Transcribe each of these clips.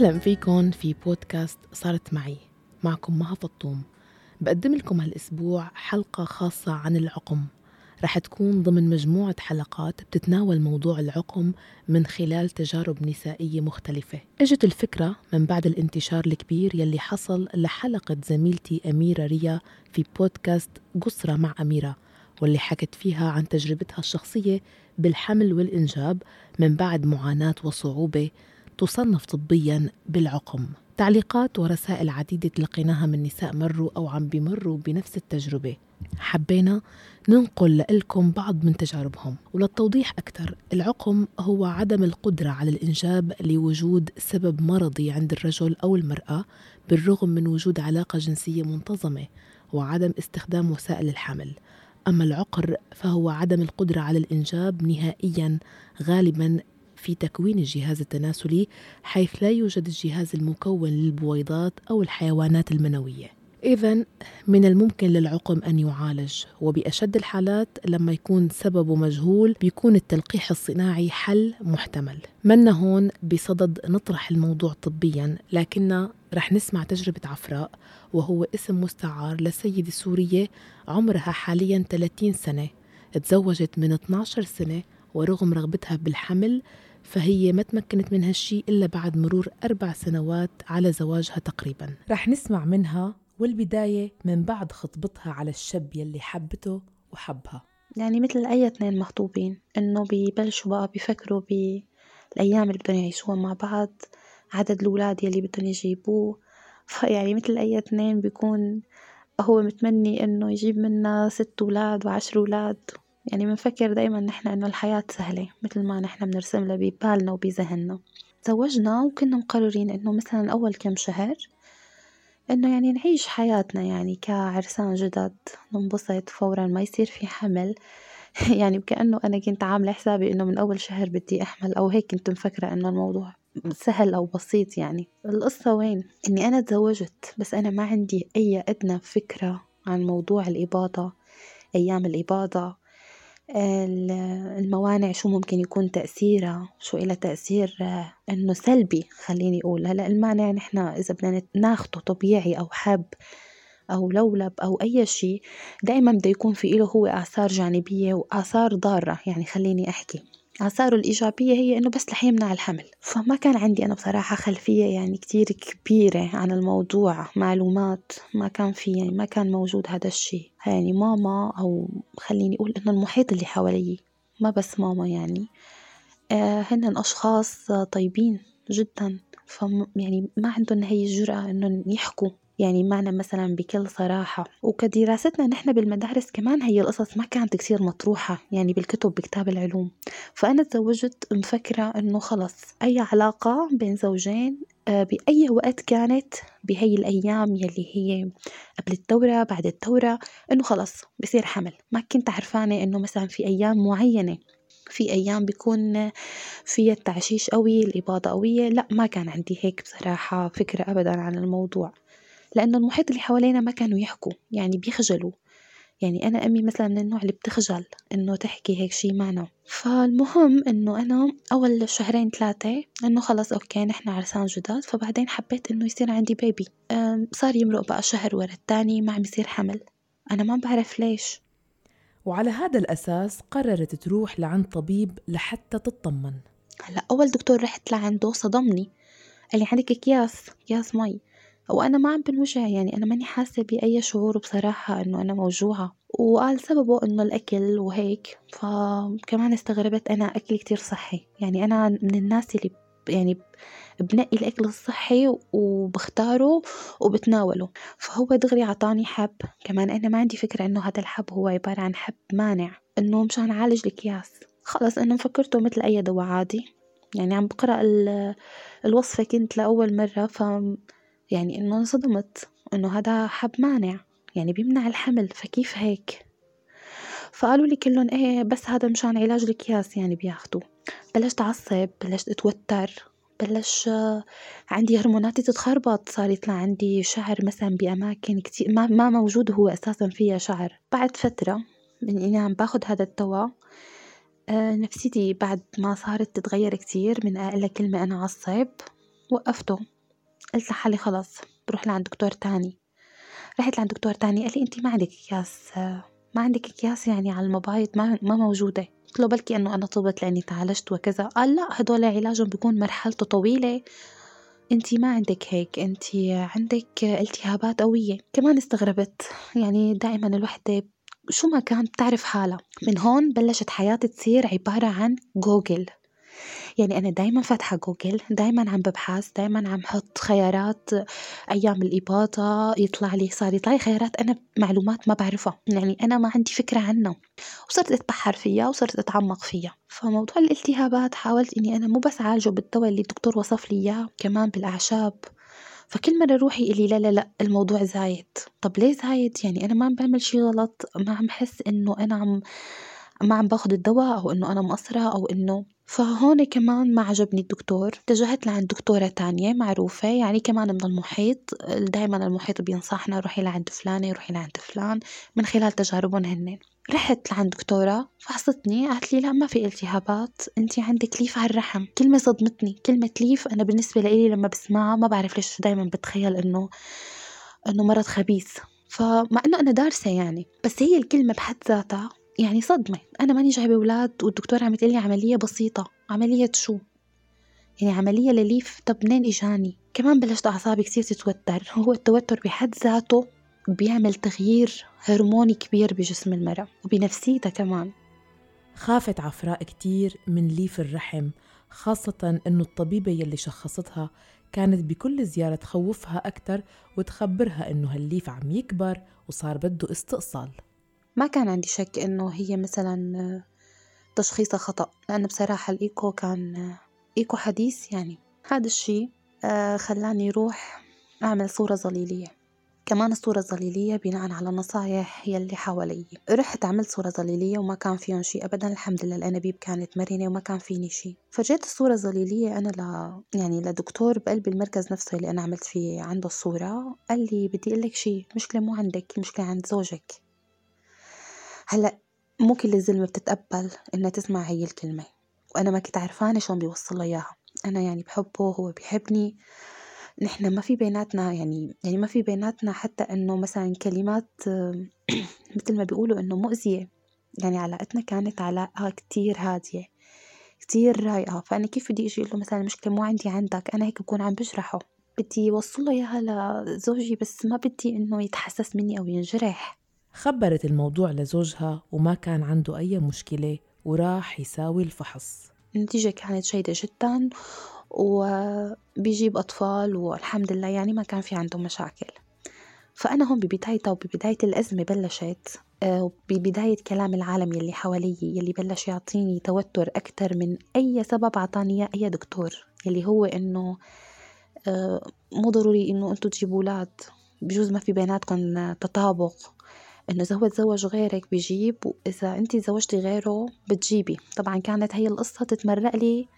أهلا فيكم في بودكاست صارت معي. معكم مها فطوم. بقدم لكم هالأسبوع حلقة خاصة عن العقم. رح تكون ضمن مجموعة حلقات بتتناول موضوع العقم من خلال تجارب نسائية مختلفة. إجت الفكرة من بعد الانتشار الكبير يلي حصل لحلقة زميلتي أميرة ريا في بودكاست قصرة مع أميرة واللي حكت فيها عن تجربتها الشخصية بالحمل والإنجاب من بعد معاناة وصعوبة تصنف طبيا بالعقم. تعليقات ورسائل عديدة تلقيناها من نساء مروا أو عم بمروا بنفس التجربة. حبينا ننقل لكم بعض من تجاربهم. وللتوضيح أكثر العقم هو عدم القدرة على الإنجاب لوجود سبب مرضي عند الرجل أو المرأة بالرغم من وجود علاقة جنسية منتظمة وعدم استخدام وسائل الحمل. أما العقر فهو عدم القدرة على الإنجاب نهائيا غالبا في تكوين الجهاز التناسلي حيث لا يوجد الجهاز المكون للبويضات أو الحيوانات المنوية. إذا من الممكن للعقم أن يعالج وبأشد الحالات لما يكون سببه مجهول بيكون التلقيح الصناعي حل محتمل. منا هون بصدد نطرح الموضوع طبيا لكننا رح نسمع تجربة عفراء وهو اسم مستعار لسيدة سورية عمرها حاليا 30 سنة تزوجت من 12 سنة ورغم رغبتها بالحمل فهي ما تمكنت من هالشي إلا بعد مرور أربع سنوات على زواجها تقريبا. رح نسمع منها والبداية من بعد خطبتها على الشاب يلي حبته وحبها. يعني مثل أي اثنين مخطوبين إنه ببلشوا بقى بيفكروا بالأيام اللي بدهم يعيشوها مع بعض عدد الأولاد يلي بدهم يجيبوه. فيعني مثل أي اثنين بيكون هو متمني إنه يجيب منا ست أولاد وعشر أولاد. يعني بنفكر دايما نحن إنه الحياة سهلة مثل ما نحن بنرسم لها ببالنا وبذهننا. تزوجنا وكنا مقررين إنه مثلا أول كم شهر إنه يعني نعيش حياتنا يعني كعرسان جدد ننبسط فورا ما يصير في حمل. يعني وكأنه أنا كنت عاملة حسابي إنه من أول شهر بدي أحمل أو هيك كنت مفكرة إنه الموضوع سهل أو بسيط يعني. القصة وين؟ إني أنا تزوجت بس أنا ما عندي أي أدنى فكرة عن موضوع الإباضة أيام الإباضة الموانع شو ممكن يكون تأثيرها؟ شو إلها تأثير؟ إنه سلبي خليني أقول. هلأ المانع نحن إذا بدنا ناخده طبيعي أو حب أو لولب أو أي شيء دائما بده يكون في إله هو آثار جانبية وآثار ضارة. يعني خليني أحكي. آثاره الإيجابية هي إنه بس رح يمنع الحمل. فما كان عندي أنا بصراحة خلفية يعني كتير كبيرة عن الموضوع معلومات ما كان في يعني ما كان موجود هذا الشيء. يعني ماما أو خليني أقول إنه المحيط اللي حوالي ما بس ماما يعني آه هن أشخاص طيبين جدا. ف يعني ما عندهم هي الجرأة إنهم يحكوا. يعني معنا مثلا بكل صراحة. وكدراستنا نحن بالمدارس كمان هي القصص ما كانت كثير مطروحة يعني بالكتب بكتاب العلوم. فأنا تزوجت مفكرة إنه خلص أي علاقة بين زوجين آه، بأي وقت كانت بهي الأيام يلي هي قبل الدورة بعد الدورة إنه خلص بصير حمل. ما كنت عرفانة إنه مثلا في أيام معينة في أيام بيكون فيها التعشيش قوي الإباضة قوية لا ما كان عندي هيك بصراحة فكرة أبدا عن الموضوع. لأنه المحيط اللي حوالينا ما كانوا يحكوا يعني بيخجلوا. يعني أنا أمي مثلا من النوع اللي بتخجل إنه تحكي هيك شي معنا فالمهم إنه أنا أول شهرين ثلاثة إنه خلص أوكي نحن عرسان جداد فبعدين حبيت إنه يصير عندي بيبي صار يمرق بقى شهر ورا التاني ما عم يصير حمل. أنا ما بعرف ليش. وعلى هذا الأساس قررت تروح لعند طبيب لحتى تطمن. هلأ أول دكتور رحت لعنده صدمني. قال لي عندك أكياس أكياس مي. وأنا ما عم بنوجع يعني أنا ماني حاسة بأي شعور بصراحة إنه أنا موجوعة. وقال سببه إنه الأكل وهيك فكمان استغربت أنا أكلي كتير صحي. يعني أنا من الناس اللي يعني بنقي الأكل الصحي وبختاره وبتناوله. فهو دغري عطاني حب. كمان أنا ما عندي فكرة إنه هذا الحب هو عبارة عن حب مانع. إنه مشان أعالج الأكياس. خلص إنه فكرته مثل أي دواء عادي. يعني عم بقرأ الوصفة كنت لأول مرة ف يعني إنه انصدمت إنه هذا حب مانع يعني بيمنع الحمل فكيف هيك؟ فقالوا لي كلهم إيه بس هذا مشان علاج الأكياس يعني بياخدوه بلشت أعصب بلشت أتوتر بلش عندي هرموناتي تتخربط صار يطلع عندي شعر مثلا بأماكن كتير ما, ما موجود هو أساسا فيها شعر. بعد فترة من إني عم باخد هذا الدواء آه، نفسيتي بعد ما صارت تتغير كتير من أقل كلمة أنا عصب وقفته. قلت لحالي خلاص بروح لعند دكتور تاني. رحت لعند دكتور تاني قال لي انت ما عندك إكياس ما عندك إكياس يعني على المبايض ما, ما موجودة. قلت له بلكي إنه أنا طبت لأني تعالجت وكذا. قال لا هدول علاجهم بيكون مرحلته طويلة. انت ما عندك هيك انت عندك التهابات قوية. كمان استغربت يعني دائما الوحدة شو ما كان بتعرف حالها. من هون بلشت حياتي تصير عبارة عن جوجل يعني أنا دايما فاتحة جوجل دايما عم ببحث دايما عم حط خيارات أيام الإباضة يطلع لي صار يطلع لي خيارات أنا معلومات ما بعرفها يعني أنا ما عندي فكرة عنها. وصرت أتبحر فيها وصرت أتعمق فيها. فموضوع الالتهابات حاولت إني أنا مو بس أعالجه بالدواء اللي الدكتور وصف لي إياه كمان بالأعشاب. فكل مرة روحي إلي لا لا لا الموضوع زايد. طب ليه زايد؟ يعني أنا ما عم بعمل شي غلط ما عم حس إنه أنا عم ما عم باخد الدواء أو إنه أنا مقصرة أو إنه فهون كمان ما عجبني الدكتور. اتجهت لعند دكتورة تانية معروفة يعني كمان من المحيط. دايما المحيط بينصحنا روحي لعند فلانة روحي لعند فلان. من خلال تجاربهم هن. رحت لعند دكتورة فحصتني قالت لي لا ما في التهابات. انت عندك ليف على الرحم. كلمة صدمتني. كلمة ليف أنا بالنسبة لي لما بسمعها ما بعرف ليش دايما بتخيل إنه إنه مرض خبيث. فمع إنه أنا دارسة يعني. بس هي الكلمة بحد ذاتها يعني صدمة. أنا ماني جايبة أولاد والدكتورة عم تقلي عملية بسيطة. عملية شو؟ يعني عملية لليف طب منين إجاني؟ كمان بلشت أعصابي كتير تتوتر. هو التوتر بحد ذاته بيعمل تغيير هرموني كبير بجسم المرأة وبنفسيتها كمان. خافت عفراء كتير من ليف الرحم خاصة إنه الطبيبة يلي شخصتها كانت بكل زيارة تخوفها أكتر وتخبرها إنه هالليف عم يكبر وصار بده استئصال. ما كان عندي شك إنه هي مثلا تشخيصها خطأ لأن بصراحة الإيكو كان إيكو حديث يعني. هذا الشي آه، خلاني روح أعمل صورة ظليلية. كمان الصورة الظليلية بناء على نصايح يلي حوالي. رحت عملت صورة ظليلية وما كان فيهم شي أبدا الحمد لله الأنابيب كانت مرنة وما كان فيني شي فجيت الصورة الظليلية أنا ل يعني لدكتور بقلب المركز نفسه اللي أنا عملت فيه عنده الصورة قال لي بدي أقول لك شي مشكلة مو عندك مشكلة عند زوجك. هلأ مو كل الزلمة بتتقبل إنها تسمع هي الكلمة وأنا ما كنت عرفانة شلون بيوصل إياها. أنا يعني بحبه هو بيحبني. نحن ما في بيناتنا يعني يعني ما في بيناتنا حتى إنه مثلا كلمات مثل ما بيقولوا إنه مؤذية. يعني علاقتنا كانت علاقة كتير هادية كتير رايقة. فأنا كيف بدي أجي له مثلا المشكلة مو عندي عندك. أنا هيك بكون عم بجرحه. بدي وصله إياها لزوجي بس ما بدي إنه يتحسس مني أو ينجرح. خبرت الموضوع لزوجها وما كان عنده أي مشكلة وراح يساوي الفحص. النتيجة كانت جيدة جدا وبيجيب أطفال والحمد لله يعني ما كان في عنده مشاكل. فأنا هون ببدايتها وببداية الأزمة بلشت آه، ببداية كلام العالم يلي حوالي يلي بلش يعطيني توتر أكتر من أي سبب عطاني أي دكتور يلي هو إنه آه، مو ضروري إنه أنتوا تجيبوا أولاد بجوز ما في بيناتكم تطابق. إنه زوج زوج غيرك بجيب وإذا أنت زوجتي غيره بتجيبي. طبعا كانت هي القصة تتمرق لي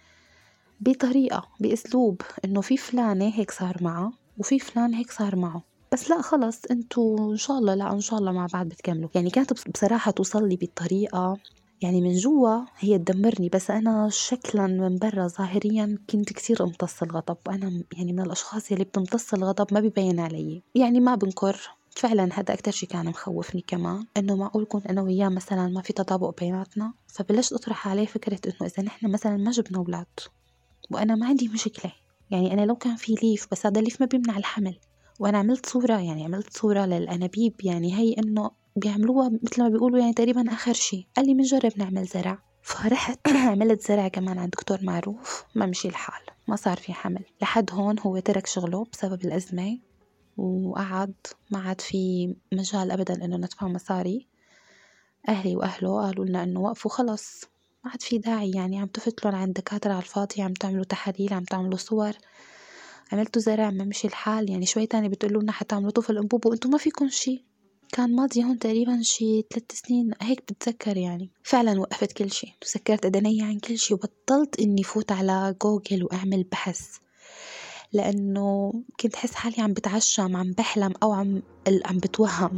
بطريقة بأسلوب إنه في فلانة هيك صار معها وفي فلان هيك صار معه. بس لا خلص أنتوا إن شاء الله لا إن شاء الله مع بعض بتكملوا. يعني كانت بصراحة توصل لي بطريقة يعني من جوا هي تدمرني بس أنا شكلا من برا ظاهريا كنت كثير امتص الغضب. وأنا يعني من الأشخاص يلي بتمتص الغضب ما بيبين علي. يعني ما بنكر. فعلا هذا أكتر شي كان مخوفني كمان إنه معقول كون أنا وياه مثلا ما في تطابق بيناتنا فبلشت أطرح عليه فكرة إنه إذا نحن مثلا ما جبنا أولاد وأنا ما عندي مشكلة يعني أنا لو كان في ليف بس هذا الليف ما بيمنع الحمل وأنا عملت صورة يعني عملت صورة للأنابيب يعني هي إنه بيعملوها مثل ما بيقولوا يعني تقريبا آخر شي قال لي بنجرب نعمل زرع فرحت عملت زرع كمان عند دكتور معروف ما مشي الحال ما صار في حمل لحد هون هو ترك شغله بسبب الأزمة. وقعد ما عاد في مجال أبدا إنه ندفع مصاري. أهلي وأهله قالوا لنا إنه وقفوا خلص ما عاد في داعي يعني عم تفتلون عند دكاترة على الفاضي عم تعملوا تحاليل عم تعملوا صور. عملتوا زرع ما مشي الحال. يعني شوي تاني بتقولوا لنا حتعملوا طفل أنبوب وأنتوا ما فيكم شي. كان ماضي هون تقريبا شي ثلاث سنين هيك بتذكر يعني. فعلا وقفت كل شي وسكرت أدني عن كل شي وبطلت إني فوت على جوجل وأعمل بحث. لأنه كنت حس حالي عم بتعشم عم بحلم أو عم عم بتوهم.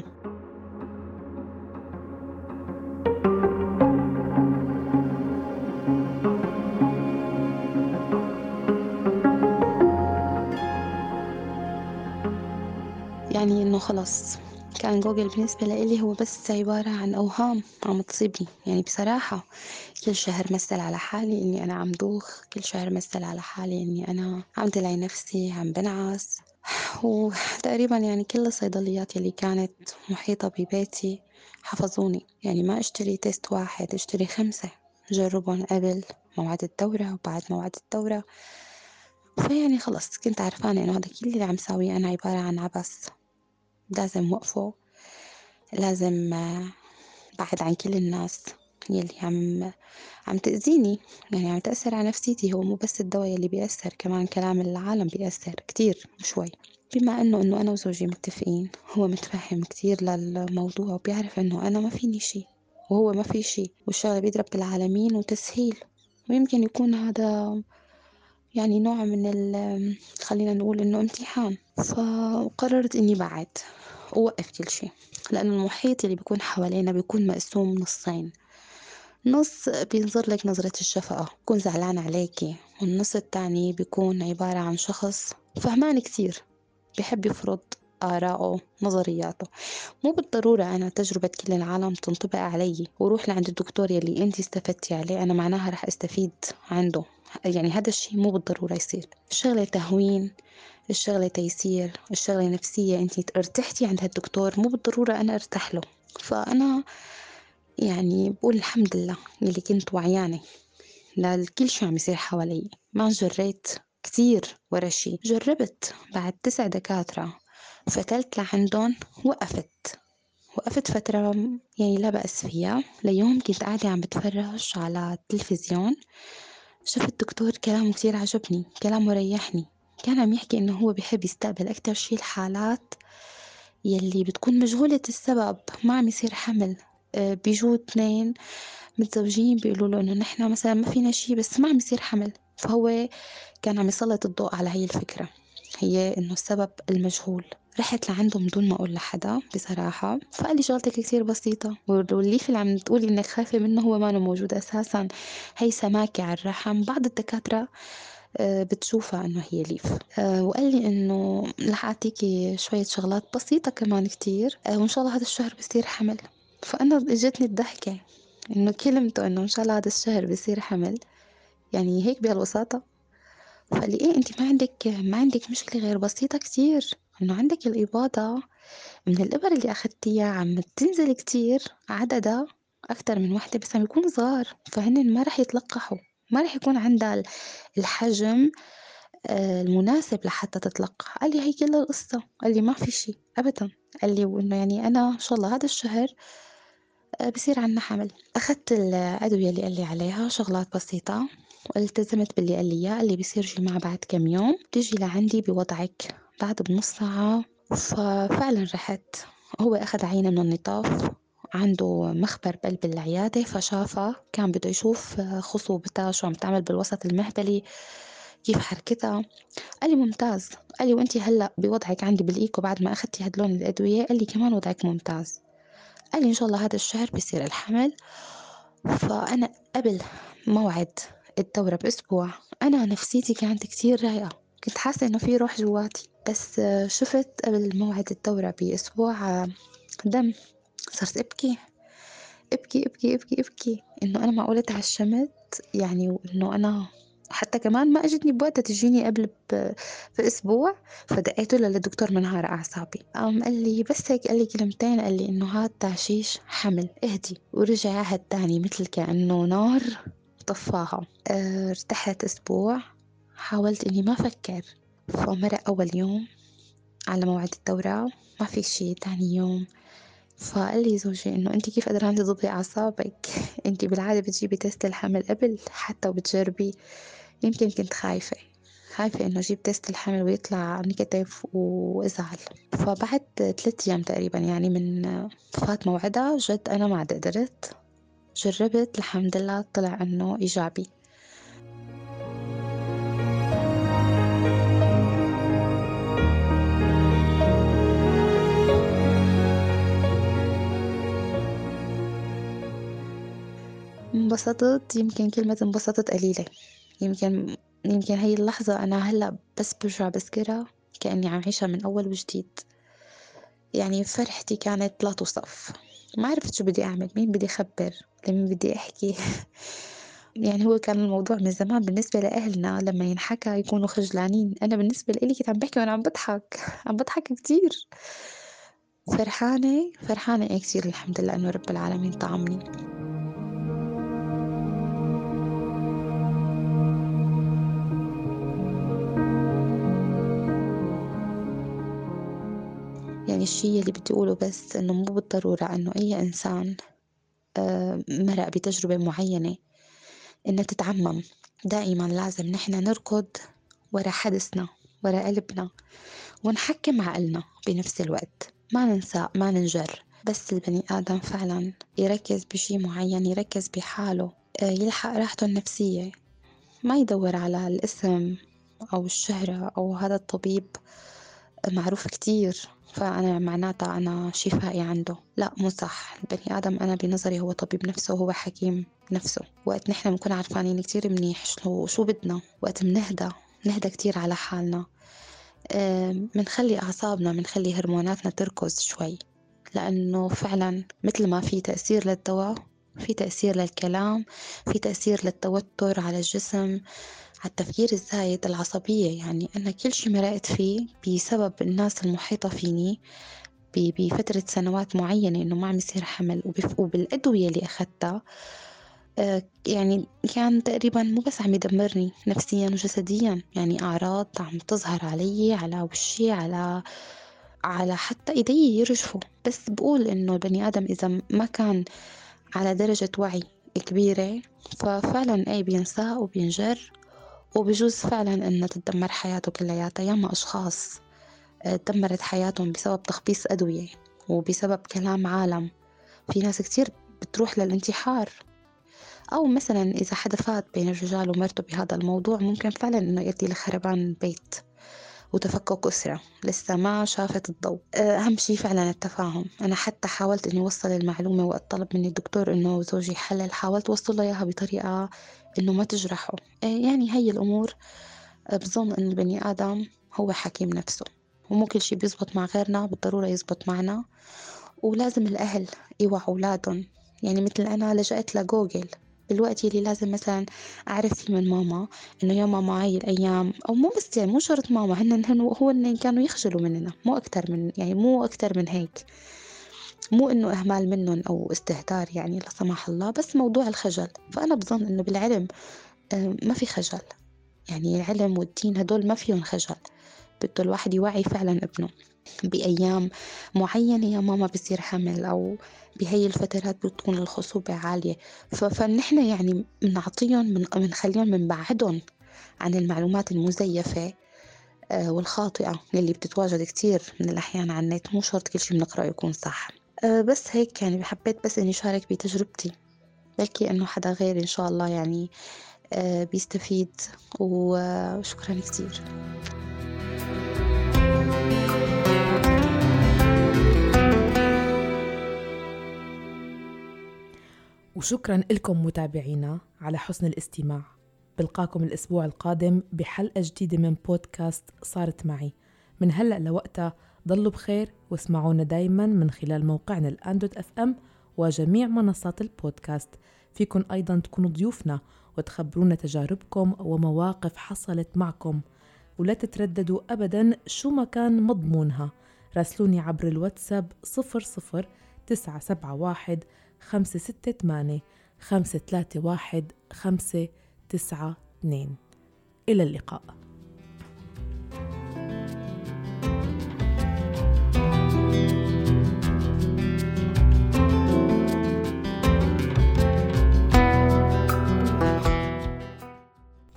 يعني إنه خلص. كان جوجل بالنسبة لإلي هو بس عبارة عن أوهام عم تصيبني يعني بصراحة كل شهر مثل على حالي إني أنا عم دوخ كل شهر مثل على حالي إني أنا عم دلعي نفسي عم بنعس. وتقريبا يعني كل الصيدليات يلي كانت محيطة ببيتي حفظوني. يعني ما أشتري تيست واحد أشتري خمسة جربهم قبل موعد الدورة وبعد موعد الدورة. فيعني خلص كنت عرفانة إنه هذا كل اللي عم ساويه أنا عبارة عن عبث. لازم وقفه لازم بعد عن كل الناس يلي عم عم تأذيني. يعني عم تأثر على نفسيتي هو مو بس الدواء يلي بيأثر كمان كلام العالم بيأثر كتير شوي. بما إنه إنه أنا وزوجي متفقين هو متفهم كتير للموضوع وبيعرف إنه أنا ما فيني شي وهو ما في شي والشغلة بيد رب العالمين وتسهيل. ويمكن يكون هذا يعني نوع من ال خلينا نقول إنه امتحان. فقررت إني بعد ووقف كل شي لأنه المحيط اللي بيكون حوالينا بيكون مقسوم نصين. نص بينظر لك نظرة الشفقة بيكون زعلان عليكي. والنص التاني بيكون عبارة عن شخص فهمان كتير بحب يفرض آراءه نظرياته. مو بالضرورة أنا تجربة كل العالم تنطبق علي وروح لعند الدكتور يلي أنت استفدتي عليه أنا معناها رح أستفيد عنده. يعني هذا الشيء مو بالضرورة يصير. الشغلة تهوين الشغلة تيسير الشغلة نفسية أنت ارتحتي عند هالدكتور مو بالضرورة أنا أرتاح له. فأنا يعني بقول الحمد لله يلي كنت وعيانة. لكل شيء عم يصير حوالي. ما جريت كتير ورا شي جربت بعد تسع دكاترة فتلت لعندهم وقفت. وقفت فترة يعني لا بأس فيها. ليوم كنت قاعدة عم بتفرج على التلفزيون. شفت دكتور كلامه كتير عجبني كلامه ريحني. كان عم يحكي إنه هو بحب يستقبل أكتر شي الحالات يلي بتكون مجهولة السبب ما عم يصير حمل. آه، بيجوا اثنين متزوجين بيقولوا له إنه نحنا مثلا ما فينا شي بس ما عم يصير حمل. فهو كان عم يسلط الضوء على هي الفكرة هي إنه السبب المجهول رحت لعنده من دون ما أقول لحدا بصراحة. فقال لي شغلتك كتير بسيطة. والليف اللي عم تقولي إنك خايفة منه هو ما موجود أساسا. هي سماكة على الرحم. بعض الدكاترة آه، بتشوفها إنه هي ليف. آه، وقال لي إنه رح أعطيكي شوية شغلات بسيطة كمان كتير. آه، وإن شاء الله هذا الشهر بصير حمل. فأنا إجتني الضحكة إنه كلمته إنه إن شاء الله هذا الشهر بصير حمل. يعني هيك بهالبساطة. إيه أنت ما عندك ما عندك مشكلة غير بسيطة كتير. إنه عندك الإباضة من الإبر اللي أخدتيها عم تنزل كتير عددها أكتر من وحدة بس عم يكونوا صغار. فهن ما رح يتلقحوا ما رح يكون عندها الحجم آه، المناسب لحتى تتلقح. قال لي هي كل القصة. قال لي ما في شي أبدا. قال لي وإنه يعني أنا إن شاء الله هذا الشهر آه، بصير عنا حمل. أخدت الأدوية اللي قال لي عليها شغلات بسيطة. والتزمت باللي قال لي قال لي بصير جماع بعد كم يوم تيجي لعندي بوضعك. بعد بنص ساعة ففعلا رحت. هو أخذ عينة من النطاف عنده مخبر بقلب العيادة فشافها كان بده يشوف خصوبتها شو عم تعمل بالوسط المهبلي كيف حركتها. قال لي ممتاز. قال لي وانتي هلأ بوضعك عندي بالإيكو بعد ما أخذتي هدلون الأدوية؟ قال لي كمان وضعك ممتاز. قال لي إن شاء الله هذا الشهر بصير الحمل. فأنا قبل موعد الدورة بأسبوع. أنا نفسيتي كانت كتير رايقة. كنت حاسة إنه في روح جواتي. بس شفت قبل موعد الدورة بأسبوع دم. صرت أبكي. أبكي أبكي أبكي أبكي. إنه أنا معقولة تعشمت؟ يعني وإنه أنا حتى كمان ما أجتني بوقتها تجيني قبل بأسبوع. فدقيت له للدكتور منهار أعصابي. قام قال لي بس هيك قال لي كلمتين. قال لي إنه هاد تعشيش حمل. اهدي ورجع عهد تاني. مثل كأنه نار. طفاها آه ارتحت أسبوع. حاولت إني ما أفكر. فمرق أول يوم على موعد الدورة ما في شي. تاني يوم فقال لي زوجي إنه أنت كيف قدرانة تضبطي أعصابك؟ أنت بالعادة بتجيبي تيست الحمل قبل حتى وبتجربي. يمكن كنت خايفة. خايفة إنه أجيب test الحمل ويطلع negative وأزعل فبعد ثلاثة أيام تقريبا يعني من فات موعدها جد أنا ما عاد قدرت. جربت الحمد لله طلع إنه إيجابي. انبسطت يمكن كلمة انبسطت قليلة. يمكن يمكن هي اللحظة أنا هلأ بس برجع بذكرها كأني عم عيشها من أول وجديد. يعني فرحتي كانت لا توصف. ما عرفت شو بدي أعمل مين بدي أخبر؟ لمين بدي أحكي؟ يعني هو كان الموضوع من زمان بالنسبة لأهلنا لما ينحكى يكونوا خجلانين. أنا بالنسبة لإلي كنت عم بحكي وأنا عم بضحك عم بضحك كتير. فرحانة فرحانة إيه كتير الحمد لله إنه رب العالمين طعمني. الشي اللي بدي أقوله بس إنه مو بالضرورة إنه أي إنسان آه، مرق بتجربة معينة إنها تتعمم. دائما لازم نحن نركض ورا حدثنا ورا قلبنا ونحكم عقلنا بنفس الوقت. ما ننسى ما ننجر. بس البني آدم فعلا يركز بشي معين يركز بحاله آه، يلحق راحته النفسية. ما يدور على الاسم أو الشهرة أو هذا الطبيب معروف كتير فأنا معناتها أنا شفائي عنده. لا مو صح. البني آدم أنا بنظري هو طبيب نفسه وهو حكيم نفسه. وقت نحن بنكون عرفانين كتير منيح شو, شو بدنا. وقت منهدى نهدى كتير على حالنا. منخلي أعصابنا منخلي هرموناتنا تركز شوي. لأنه فعلا مثل ما في تأثير للدواء في تأثير للكلام في تأثير للتوتر على الجسم. التفكير الزايد العصبية يعني أنا كل شي مرقت فيه بسبب الناس المحيطة فيني بفترة سنوات معينة إنه ما عم يصير حمل وبالأدوية اللي أخدتها آه، يعني كان تقريبا مو بس عم يدمرني نفسيا وجسديا يعني أعراض عم تظهر علي على وشي على على حتى إيدي يرجفوا. بس بقول إنه البني آدم إذا ما كان على درجة وعي كبيرة ففعلا أي بينسى وبينجر. وبجوز فعلا إنه تتدمر حياته كلياتها ياما أشخاص دمرت حياتهم بسبب تخبيص أدوية وبسبب كلام عالم. في ناس كتير بتروح للانتحار. أو مثلا إذا حدا فات بين الرجال ومرته بهذا الموضوع ممكن فعلا إنه يؤدي لخربان بيت وتفكك أسرة. لسه ما شافت الضوء. أهم شي فعلا التفاهم. أنا حتى حاولت إني أوصل المعلومة وقت طلب مني الدكتور إنه زوجي يحلل حاولت أوصل له إياها بطريقة إنه ما تجرحه. يعني هي الأمور بظن إن البني آدم هو حكيم نفسه ومو كل شي بيزبط مع غيرنا بالضرورة يزبط معنا. ولازم الأهل يوعوا أولادهم. يعني مثل أنا لجأت لجوجل. بالوقت يلي لازم مثلا أعرف فيه من ماما إنه يا ماما هاي الأيام أو مو بس يعني مو شرط ماما هن هن هو إن كانوا يخجلوا مننا مو أكتر من يعني مو أكتر من هيك. مو إنه إهمال منهم أو استهتار يعني لا سمح الله بس موضوع الخجل. فأنا بظن إنه بالعلم آه، ما في خجل. يعني العلم والدين هدول ما فيهم خجل. بده الواحد يوعي فعلا ابنه. بأيام معينة يا ماما بصير حمل أو بهي الفترات بتكون الخصوبة عالية. فنحن يعني بنعطيهم من بنخليهم بنبعدهم عن المعلومات المزيفة آه، والخاطئة اللي بتتواجد كتير من الأحيان على النت. مو شرط كل شي بنقرأه يكون صح. آه، بس هيك يعني حبيت بس إني شارك بتجربتي بلكي إنه حدا غيري إن شاء الله يعني آه، بيستفيد وشكرا كتير. وشكرا لكم متابعينا على حسن الاستماع. بلقاكم الأسبوع القادم بحلقة جديدة من بودكاست صارت معي. من هلأ لوقتها ضلوا بخير واسمعونا دايما من خلال موقعنا الأندوت أف أم وجميع منصات البودكاست. فيكن أيضا تكونوا ضيوفنا وتخبرونا تجاربكم ومواقف حصلت معكم. ولا تترددوا أبدا شو ما كان مضمونها. راسلوني عبر الواتساب 00 971 خمسة ستة تمانية خمسة ثلاثة واحد خمسة تسعة اثنين. إلى اللقاء.